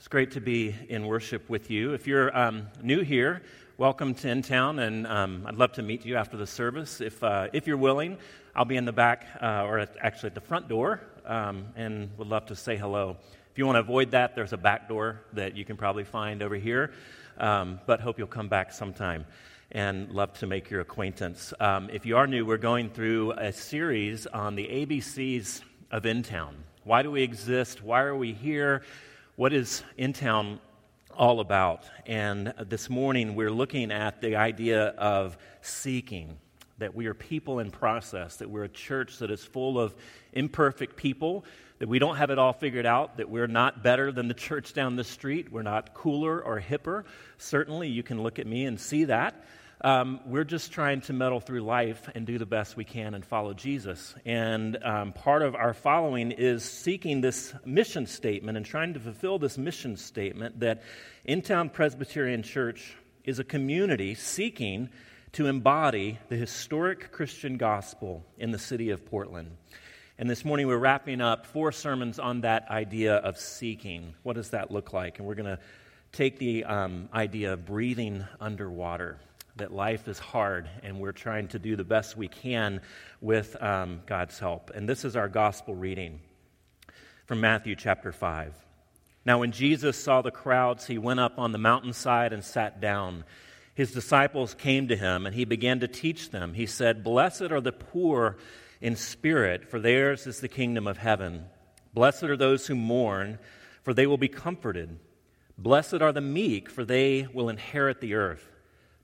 It's great to be in worship with you. If you're um, new here, welcome to In Town, and um, I'd love to meet you after the service. If, uh, if you're willing, I'll be in the back, uh, or at, actually at the front door, um, and would love to say hello. If you want to avoid that, there's a back door that you can probably find over here, um, but hope you'll come back sometime and love to make your acquaintance. Um, if you are new, we're going through a series on the ABCs of In Town. Why do we exist? Why are we here? What is In Town all about? And this morning we're looking at the idea of seeking, that we are people in process, that we're a church that is full of imperfect people, that we don't have it all figured out, that we're not better than the church down the street, we're not cooler or hipper. Certainly, you can look at me and see that. Um, we're just trying to meddle through life and do the best we can and follow Jesus. And um, part of our following is seeking this mission statement and trying to fulfill this mission statement that In Town Presbyterian Church is a community seeking to embody the historic Christian gospel in the city of Portland. And this morning we're wrapping up four sermons on that idea of seeking. What does that look like? And we're going to take the um, idea of breathing underwater that life is hard and we're trying to do the best we can with um, God's help. And this is our gospel reading from Matthew chapter 5. Now, when Jesus saw the crowds, he went up on the mountainside and sat down. His disciples came to him, and he began to teach them. He said, Blessed are the poor in spirit, for theirs is the kingdom of heaven. Blessed are those who mourn, for they will be comforted. Blessed are the meek, for they will inherit the earth.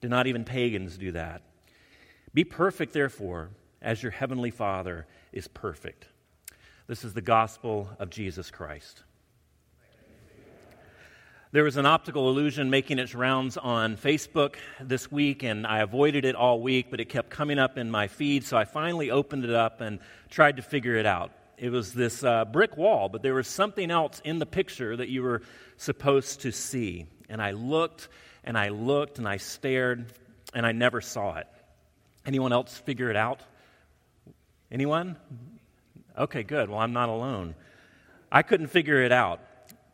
Do not even pagans do that? Be perfect, therefore, as your heavenly Father is perfect. This is the gospel of Jesus Christ. There was an optical illusion making its rounds on Facebook this week, and I avoided it all week, but it kept coming up in my feed, so I finally opened it up and tried to figure it out. It was this uh, brick wall, but there was something else in the picture that you were supposed to see. And I looked and I looked and I stared and I never saw it. Anyone else figure it out? Anyone? Okay, good. Well, I'm not alone. I couldn't figure it out.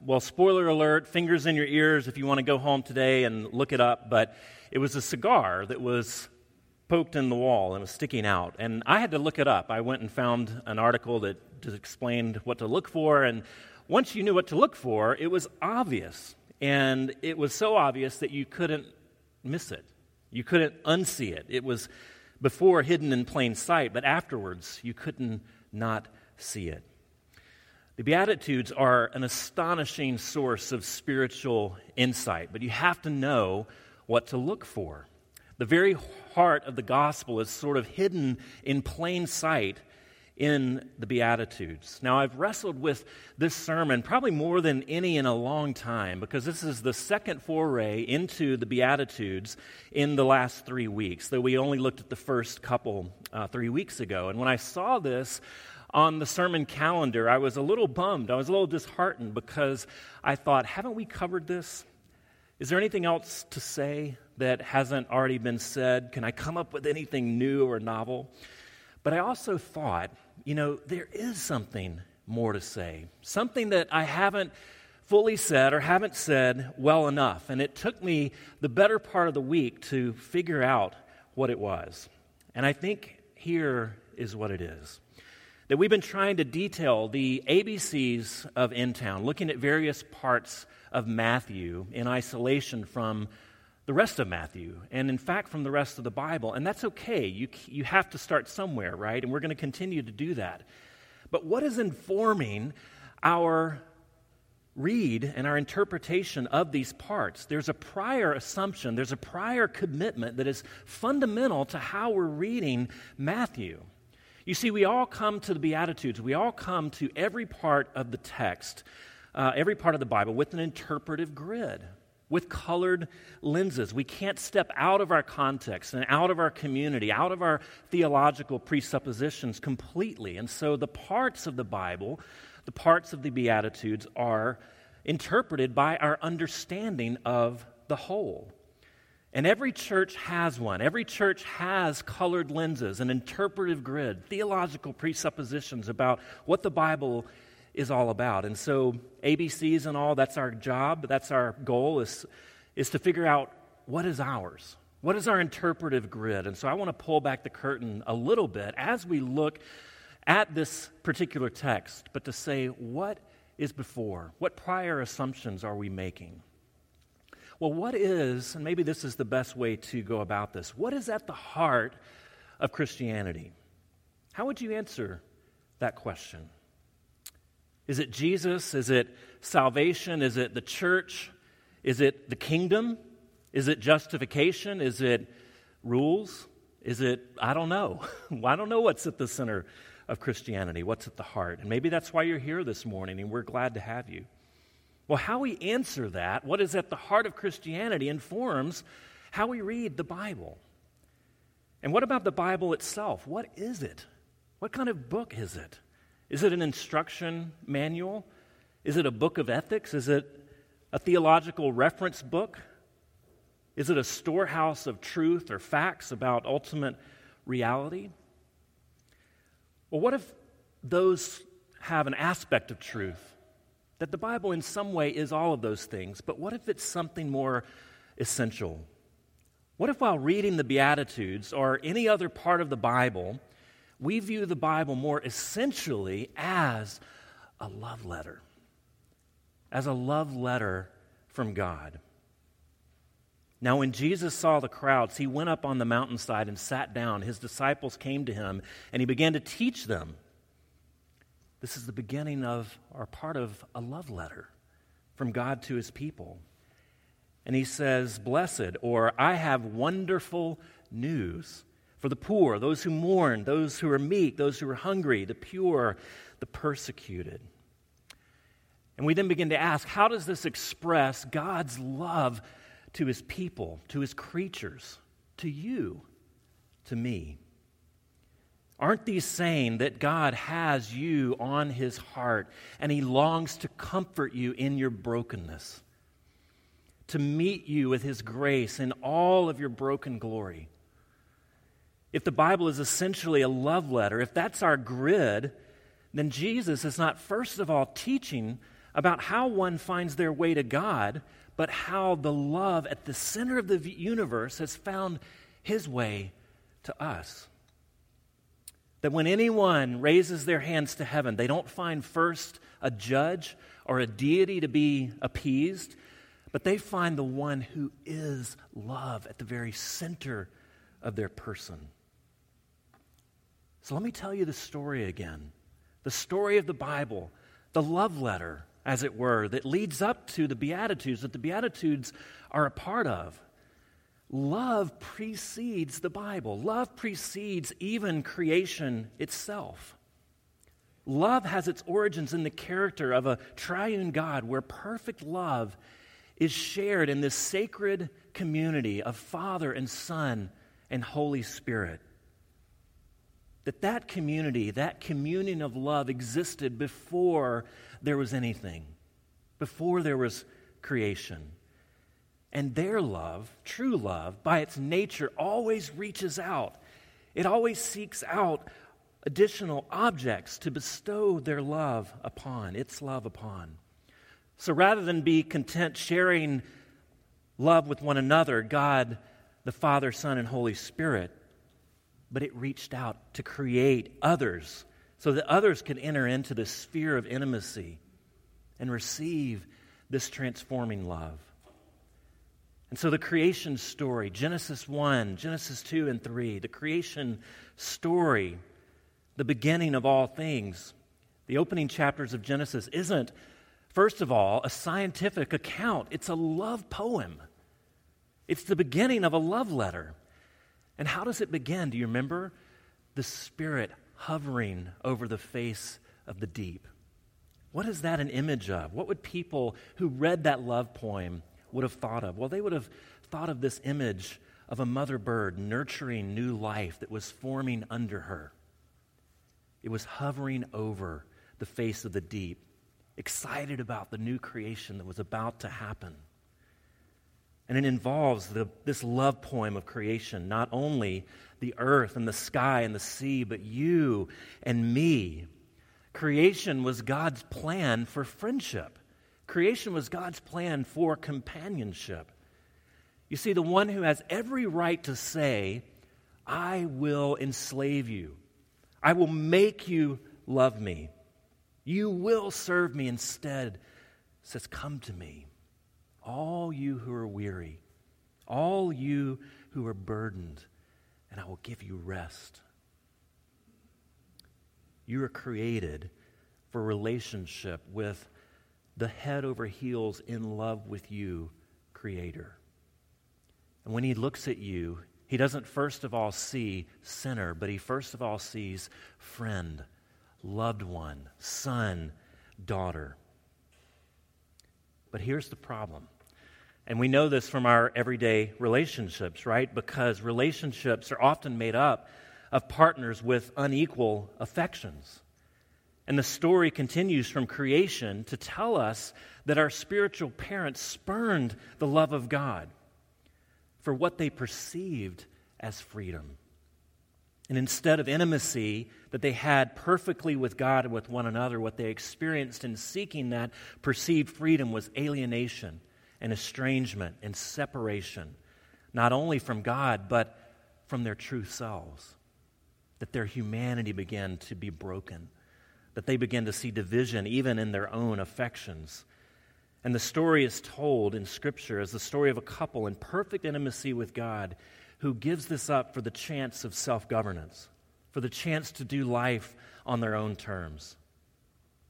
Well, spoiler alert, fingers in your ears if you want to go home today and look it up, but it was a cigar that was poked in the wall and was sticking out. And I had to look it up. I went and found an article that explained what to look for, and once you knew what to look for, it was obvious. And it was so obvious that you couldn't miss it. You couldn't unsee it. It was before hidden in plain sight, but afterwards you couldn't not see it. The Beatitudes are an astonishing source of spiritual insight, but you have to know what to look for. The very heart of the gospel is sort of hidden in plain sight in the Beatitudes. Now, I've wrestled with this sermon probably more than any in a long time because this is the second foray into the Beatitudes in the last three weeks, though we only looked at the first couple uh, three weeks ago. And when I saw this, on the sermon calendar, I was a little bummed. I was a little disheartened because I thought, haven't we covered this? Is there anything else to say that hasn't already been said? Can I come up with anything new or novel? But I also thought, you know, there is something more to say, something that I haven't fully said or haven't said well enough. And it took me the better part of the week to figure out what it was. And I think here is what it is that we've been trying to detail the ABCs of In Town, looking at various parts of Matthew in isolation from the rest of Matthew, and in fact, from the rest of the Bible. And that's okay. You, you have to start somewhere, right? And we're going to continue to do that. But what is informing our read and our interpretation of these parts? There's a prior assumption, there's a prior commitment that is fundamental to how we're reading Matthew. You see, we all come to the Beatitudes, we all come to every part of the text, uh, every part of the Bible with an interpretive grid with colored lenses. We can't step out of our context and out of our community, out of our theological presuppositions completely. And so the parts of the Bible, the parts of the Beatitudes, are interpreted by our understanding of the whole. And every church has one. Every church has colored lenses, an interpretive grid, theological presuppositions about what the Bible is all about. And so, ABCs and all, that's our job, that's our goal, is, is to figure out what is ours. What is our interpretive grid? And so, I want to pull back the curtain a little bit as we look at this particular text, but to say, what is before? What prior assumptions are we making? Well, what is, and maybe this is the best way to go about this, what is at the heart of Christianity? How would you answer that question? Is it Jesus? Is it salvation? Is it the church? Is it the kingdom? Is it justification? Is it rules? Is it, I don't know. I don't know what's at the center of Christianity, what's at the heart. And maybe that's why you're here this morning, and we're glad to have you. Well, how we answer that, what is at the heart of Christianity, informs how we read the Bible. And what about the Bible itself? What is it? What kind of book is it? Is it an instruction manual? Is it a book of ethics? Is it a theological reference book? Is it a storehouse of truth or facts about ultimate reality? Well, what if those have an aspect of truth? That the Bible, in some way, is all of those things, but what if it's something more essential? What if, while reading the Beatitudes or any other part of the Bible, we view the Bible more essentially as a love letter, as a love letter from God. Now, when Jesus saw the crowds, he went up on the mountainside and sat down. His disciples came to him, and he began to teach them. This is the beginning of, or part of, a love letter from God to his people. And he says, Blessed, or I have wonderful news for the poor, those who mourn, those who are meek, those who are hungry, the pure, the persecuted. And we then begin to ask how does this express God's love to his people, to his creatures, to you, to me? Aren't these saying that God has you on his heart and he longs to comfort you in your brokenness, to meet you with his grace in all of your broken glory? If the Bible is essentially a love letter, if that's our grid, then Jesus is not, first of all, teaching about how one finds their way to God, but how the love at the center of the universe has found his way to us. That when anyone raises their hands to heaven, they don't find first a judge or a deity to be appeased, but they find the one who is love at the very center of their person. So let me tell you the story again the story of the Bible, the love letter, as it were, that leads up to the Beatitudes, that the Beatitudes are a part of. Love precedes the Bible, love precedes even creation itself. Love has its origins in the character of a triune God where perfect love is shared in this sacred community of Father and Son and Holy Spirit that that community, that communion of love existed before there was anything, before there was creation. And their love, true love, by its nature, always reaches out. It always seeks out additional objects to bestow their love upon, its love upon. So rather than be content sharing love with one another, God, the Father, Son, and Holy Spirit, but it reached out to create others so that others could enter into the sphere of intimacy and receive this transforming love. And so the creation story, Genesis 1, Genesis 2 and 3, the creation story, the beginning of all things, the opening chapters of Genesis isn't, first of all, a scientific account, it's a love poem. It's the beginning of a love letter. And how does it begin? Do you remember? The Spirit hovering over the face of the deep. What is that an image of? What would people who read that love poem would have thought of? Well, they would have thought of this image of a mother bird nurturing new life that was forming under her. It was hovering over the face of the deep, excited about the new creation that was about to happen. And it involves the, this love poem of creation, not only the earth and the sky and the sea, but you and me. Creation was God's plan for friendship. Creation was God's plan for companionship. You see, the one who has every right to say, I will enslave you, I will make you love me, you will serve me instead, says, Come to me, all you who are weary, all you who are burdened, and I will give you rest. You are created for relationship with the head over heels in love with you, Creator. And when He looks at you, He doesn't first of all see sinner, but He first of all sees friend, loved one, son, daughter. But here's the problem. And we know this from our everyday relationships, right? Because relationships are often made up of partners with unequal affections. And the story continues from creation to tell us that our spiritual parents spurned the love of God for what they perceived as freedom. And instead of intimacy that they had perfectly with God and with one another, what they experienced in seeking that perceived freedom was alienation and estrangement and separation, not only from God, but from their true selves. That their humanity began to be broken that they began to see division even in their own affections. And the story is told in Scripture as the story of a couple in perfect intimacy with God who gives this up for the chance of self governance, for the chance to do life on their own terms.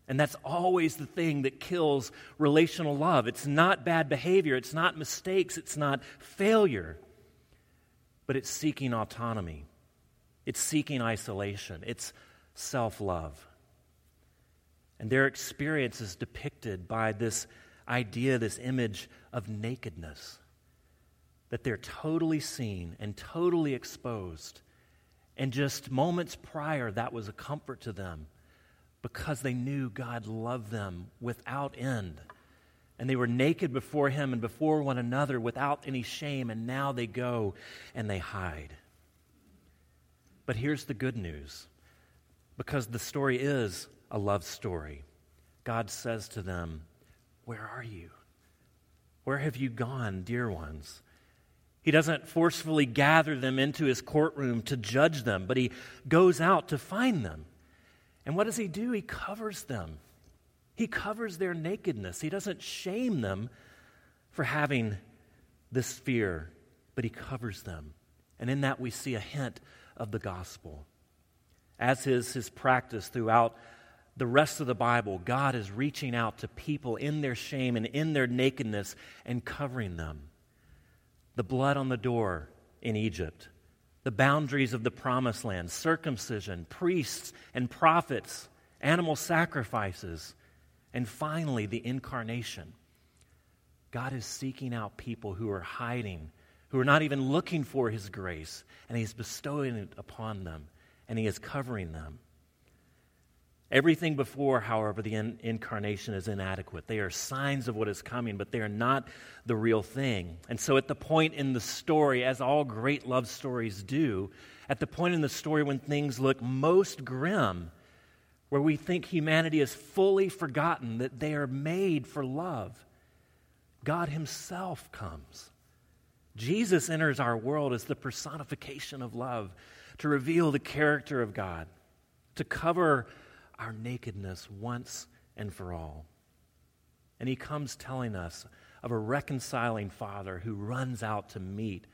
And that's always the thing that kills relational love. It's not bad behavior, it's not mistakes, it's not failure, but it's seeking autonomy, it's seeking isolation, it's self love. And their experience is depicted by this idea, this image of nakedness. That they're totally seen and totally exposed. And just moments prior, that was a comfort to them because they knew God loved them without end. And they were naked before Him and before one another without any shame, and now they go and they hide. But here's the good news because the story is a love story. God says to them, Where are you? Where have you gone, dear ones? He doesn't forcefully gather them into his courtroom to judge them, but he goes out to find them. And what does he do? He covers them. He covers their nakedness. He doesn't shame them for having this fear, but he covers them. And in that, we see a hint of the gospel. As is his practice throughout the rest of the Bible, God is reaching out to people in their shame and in their nakedness and covering them. The blood on the door in Egypt, the boundaries of the promised land, circumcision, priests and prophets, animal sacrifices, and finally the incarnation. God is seeking out people who are hiding, who are not even looking for His grace, and He's bestowing it upon them, and He is covering them. Everything before, however, the in- incarnation is inadequate. They are signs of what is coming, but they are not the real thing. And so, at the point in the story, as all great love stories do, at the point in the story when things look most grim, where we think humanity is fully forgotten, that they are made for love, God Himself comes. Jesus enters our world as the personification of love to reveal the character of God, to cover our nakedness once and for all. And he comes telling us of a reconciling father who runs out to meet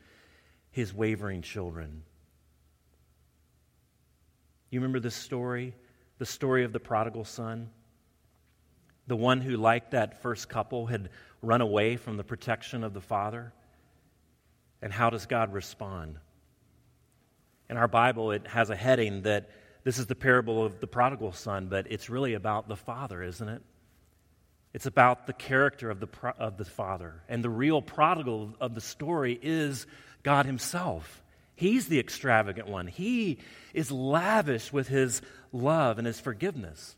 his wavering children. You remember this story? The story of the prodigal son? The one who, like that first couple, had run away from the protection of the father? And how does God respond? In our Bible, it has a heading that this is the parable of the prodigal son, but it's really about the father, isn't it? It's about the character of the, of the father. And the real prodigal of the story is God himself. He's the extravagant one. He is lavish with his love and his forgiveness.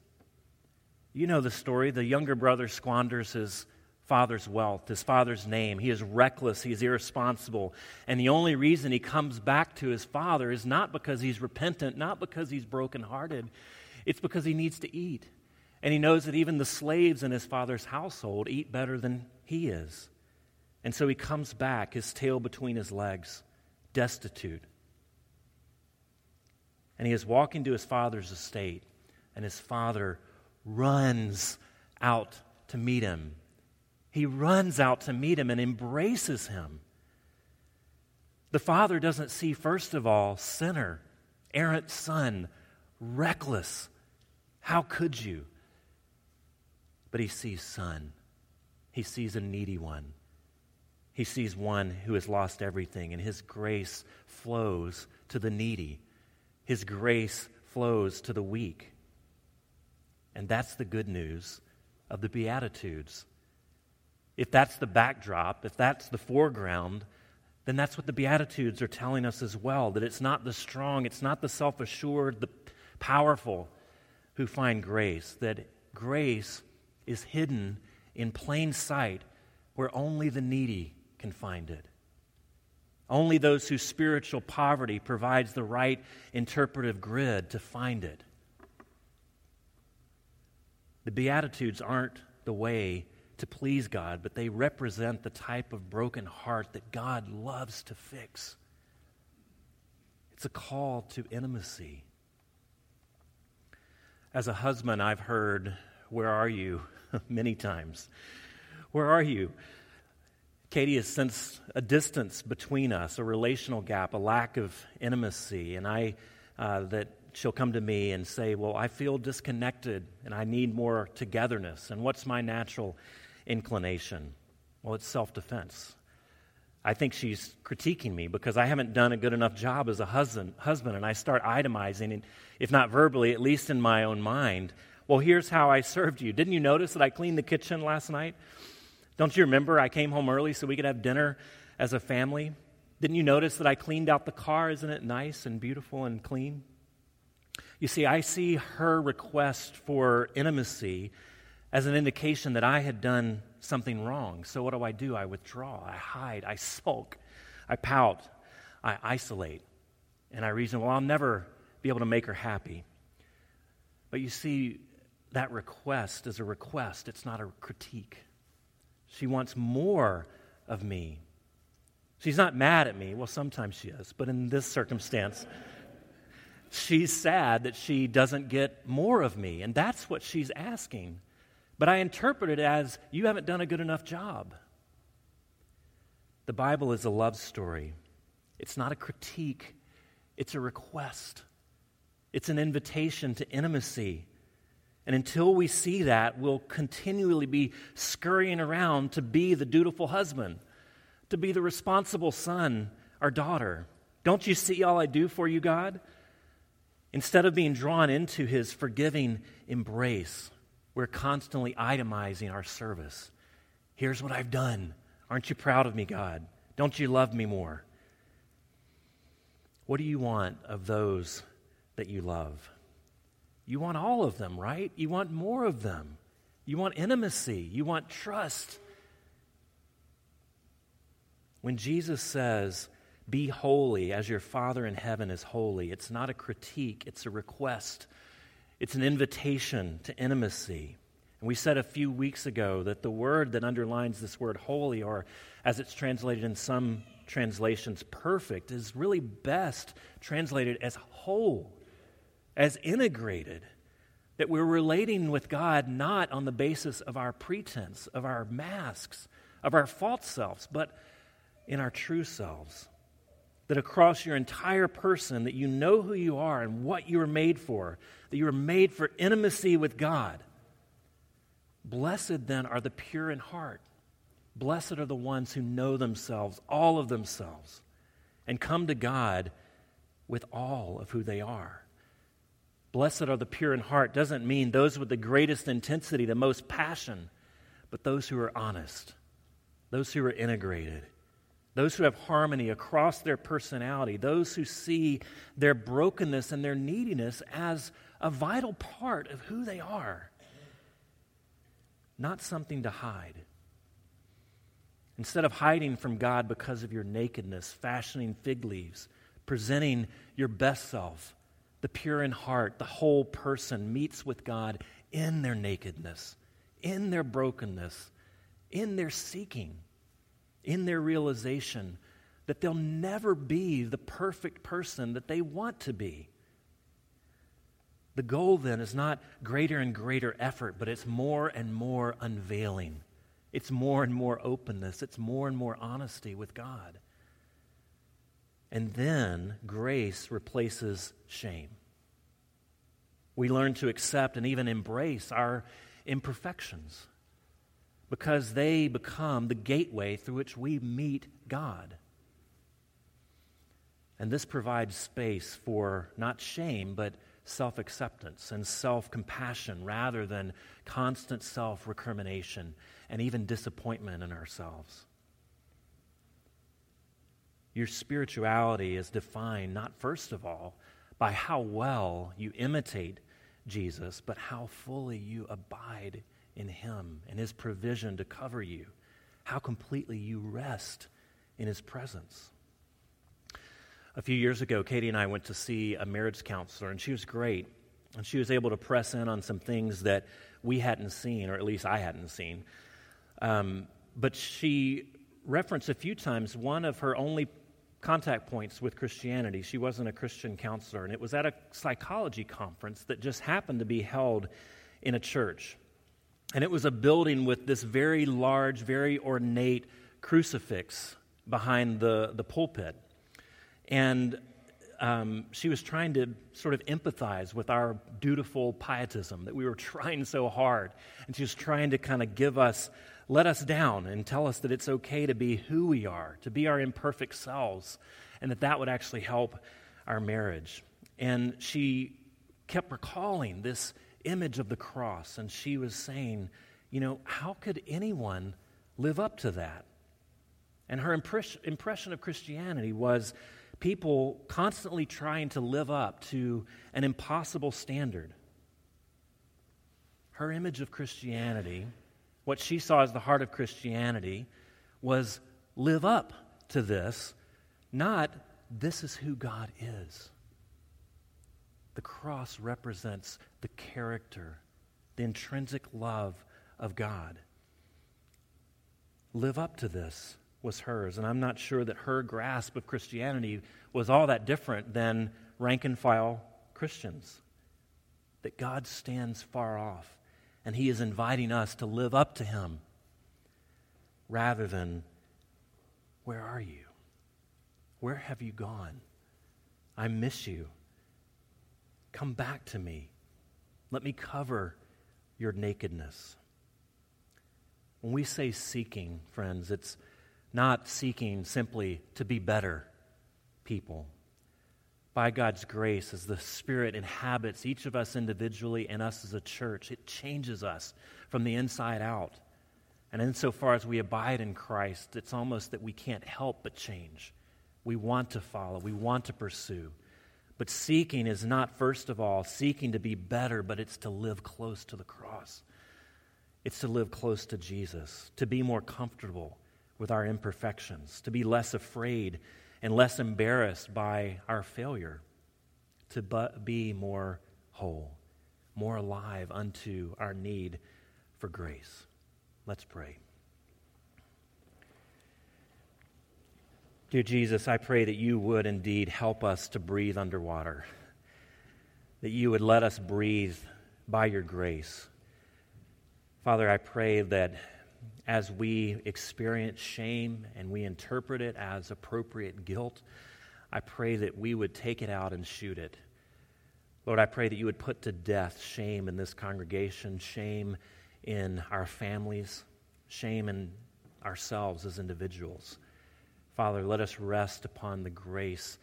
You know the story. The younger brother squanders his father's wealth, his father's name. He is reckless, he's irresponsible. And the only reason he comes back to his father is not because he's repentant, not because he's brokenhearted. It's because he needs to eat. And he knows that even the slaves in his father's household eat better than he is. And so he comes back, his tail between his legs destitute. And he is walking to his father's estate, and his father runs out to meet him. He runs out to meet him and embraces him. The father doesn't see, first of all, sinner, errant son, reckless. How could you? But he sees son. He sees a needy one. He sees one who has lost everything, and his grace flows to the needy. His grace flows to the weak. And that's the good news of the Beatitudes. If that's the backdrop, if that's the foreground, then that's what the Beatitudes are telling us as well that it's not the strong, it's not the self assured, the powerful who find grace, that grace is hidden in plain sight where only the needy can find it. Only those whose spiritual poverty provides the right interpretive grid to find it. The Beatitudes aren't the way to please God, but they represent the type of broken heart that God loves to fix. It's a call to intimacy. As a husband, I've heard, Where are you? many times. Where are you? Katie has sensed a distance between us, a relational gap, a lack of intimacy, and I uh, that she'll come to me and say, "Well, I feel disconnected, and I need more togetherness." And what's my natural inclination? Well, it's self-defense. I think she's critiquing me because I haven't done a good enough job as a husband, husband, and I start itemizing, if not verbally, at least in my own mind. Well, here's how I served you. Didn't you notice that I cleaned the kitchen last night? Don't you remember I came home early so we could have dinner as a family? Didn't you notice that I cleaned out the car? Isn't it nice and beautiful and clean? You see, I see her request for intimacy as an indication that I had done something wrong. So what do I do? I withdraw, I hide, I sulk, I pout, I isolate. And I reason, well, I'll never be able to make her happy. But you see, that request is a request, it's not a critique. She wants more of me. She's not mad at me. Well, sometimes she is, but in this circumstance, she's sad that she doesn't get more of me. And that's what she's asking. But I interpret it as you haven't done a good enough job. The Bible is a love story, it's not a critique, it's a request, it's an invitation to intimacy. And until we see that, we'll continually be scurrying around to be the dutiful husband, to be the responsible son or daughter. Don't you see all I do for you, God? Instead of being drawn into his forgiving embrace, we're constantly itemizing our service. Here's what I've done. Aren't you proud of me, God? Don't you love me more? What do you want of those that you love? You want all of them, right? You want more of them. You want intimacy. You want trust. When Jesus says, Be holy as your Father in heaven is holy, it's not a critique, it's a request. It's an invitation to intimacy. And we said a few weeks ago that the word that underlines this word holy, or as it's translated in some translations, perfect, is really best translated as whole as integrated, that we're relating with God not on the basis of our pretense, of our masks, of our false selves, but in our true selves. That across your entire person, that you know who you are and what you are made for, that you are made for intimacy with God. Blessed then are the pure in heart. Blessed are the ones who know themselves, all of themselves, and come to God with all of who they are. Blessed are the pure in heart doesn't mean those with the greatest intensity, the most passion, but those who are honest, those who are integrated, those who have harmony across their personality, those who see their brokenness and their neediness as a vital part of who they are, not something to hide. Instead of hiding from God because of your nakedness, fashioning fig leaves, presenting your best self, the pure in heart, the whole person meets with God in their nakedness, in their brokenness, in their seeking, in their realization that they'll never be the perfect person that they want to be. The goal then is not greater and greater effort, but it's more and more unveiling. It's more and more openness. It's more and more honesty with God. And then grace replaces shame. We learn to accept and even embrace our imperfections because they become the gateway through which we meet God. And this provides space for not shame, but self acceptance and self compassion rather than constant self recrimination and even disappointment in ourselves. Your spirituality is defined not first of all by how well you imitate Jesus, but how fully you abide in Him and His provision to cover you, how completely you rest in His presence. A few years ago, Katie and I went to see a marriage counselor, and she was great. And she was able to press in on some things that we hadn't seen, or at least I hadn't seen. Um, but she referenced a few times one of her only contact points with Christianity. She wasn't a Christian counselor, and it was at a psychology conference that just happened to be held in a church. And it was a building with this very large, very ornate crucifix behind the, the pulpit. And um, she was trying to sort of empathize with our dutiful pietism that we were trying so hard. And she was trying to kind of give us let us down and tell us that it's okay to be who we are, to be our imperfect selves, and that that would actually help our marriage. And she kept recalling this image of the cross, and she was saying, you know, how could anyone live up to that? And her impression of Christianity was people constantly trying to live up to an impossible standard. Her image of Christianity what she saw as the heart of Christianity was live up to this, not this is who God is. The cross represents the character, the intrinsic love of God. Live up to this was hers, and I'm not sure that her grasp of Christianity was all that different than rank and file Christians. That God stands far off and He is inviting us to live up to Him rather than, Where are you? Where have you gone? I miss you. Come back to me. Let me cover your nakedness. When we say seeking, friends, it's not seeking simply to be better people by God's grace, as the Spirit inhabits each of us individually and us as a church, it changes us from the inside out. And insofar as we abide in Christ, it's almost that we can't help but change. We want to follow, we want to pursue. But seeking is not, first of all, seeking to be better, but it's to live close to the cross. It's to live close to Jesus, to be more comfortable with our imperfections, to be less afraid and less embarrassed by our failure, to be more whole, more alive unto our need for grace. Let's pray. Dear Jesus, I pray that you would indeed help us to breathe underwater, that you would let us breathe by your grace. Father, I pray that as we experience shame and we interpret it as appropriate guilt, I pray that we would take it out and shoot it. Lord, I pray that you would put to death shame in this congregation, shame in our families, shame in ourselves as individuals. Father, let us rest upon the grace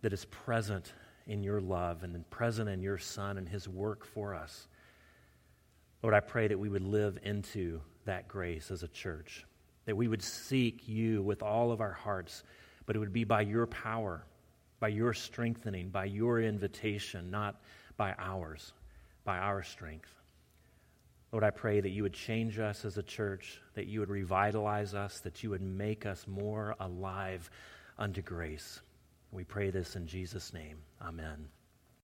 that is present in your love and present in your Son and his work for us. Lord, I pray that we would live into that grace as a church, that we would seek you with all of our hearts, but it would be by your power, by your strengthening, by your invitation, not by ours, by our strength. Lord, I pray that you would change us as a church, that you would revitalize us, that you would make us more alive unto grace. We pray this in Jesus' name. Amen.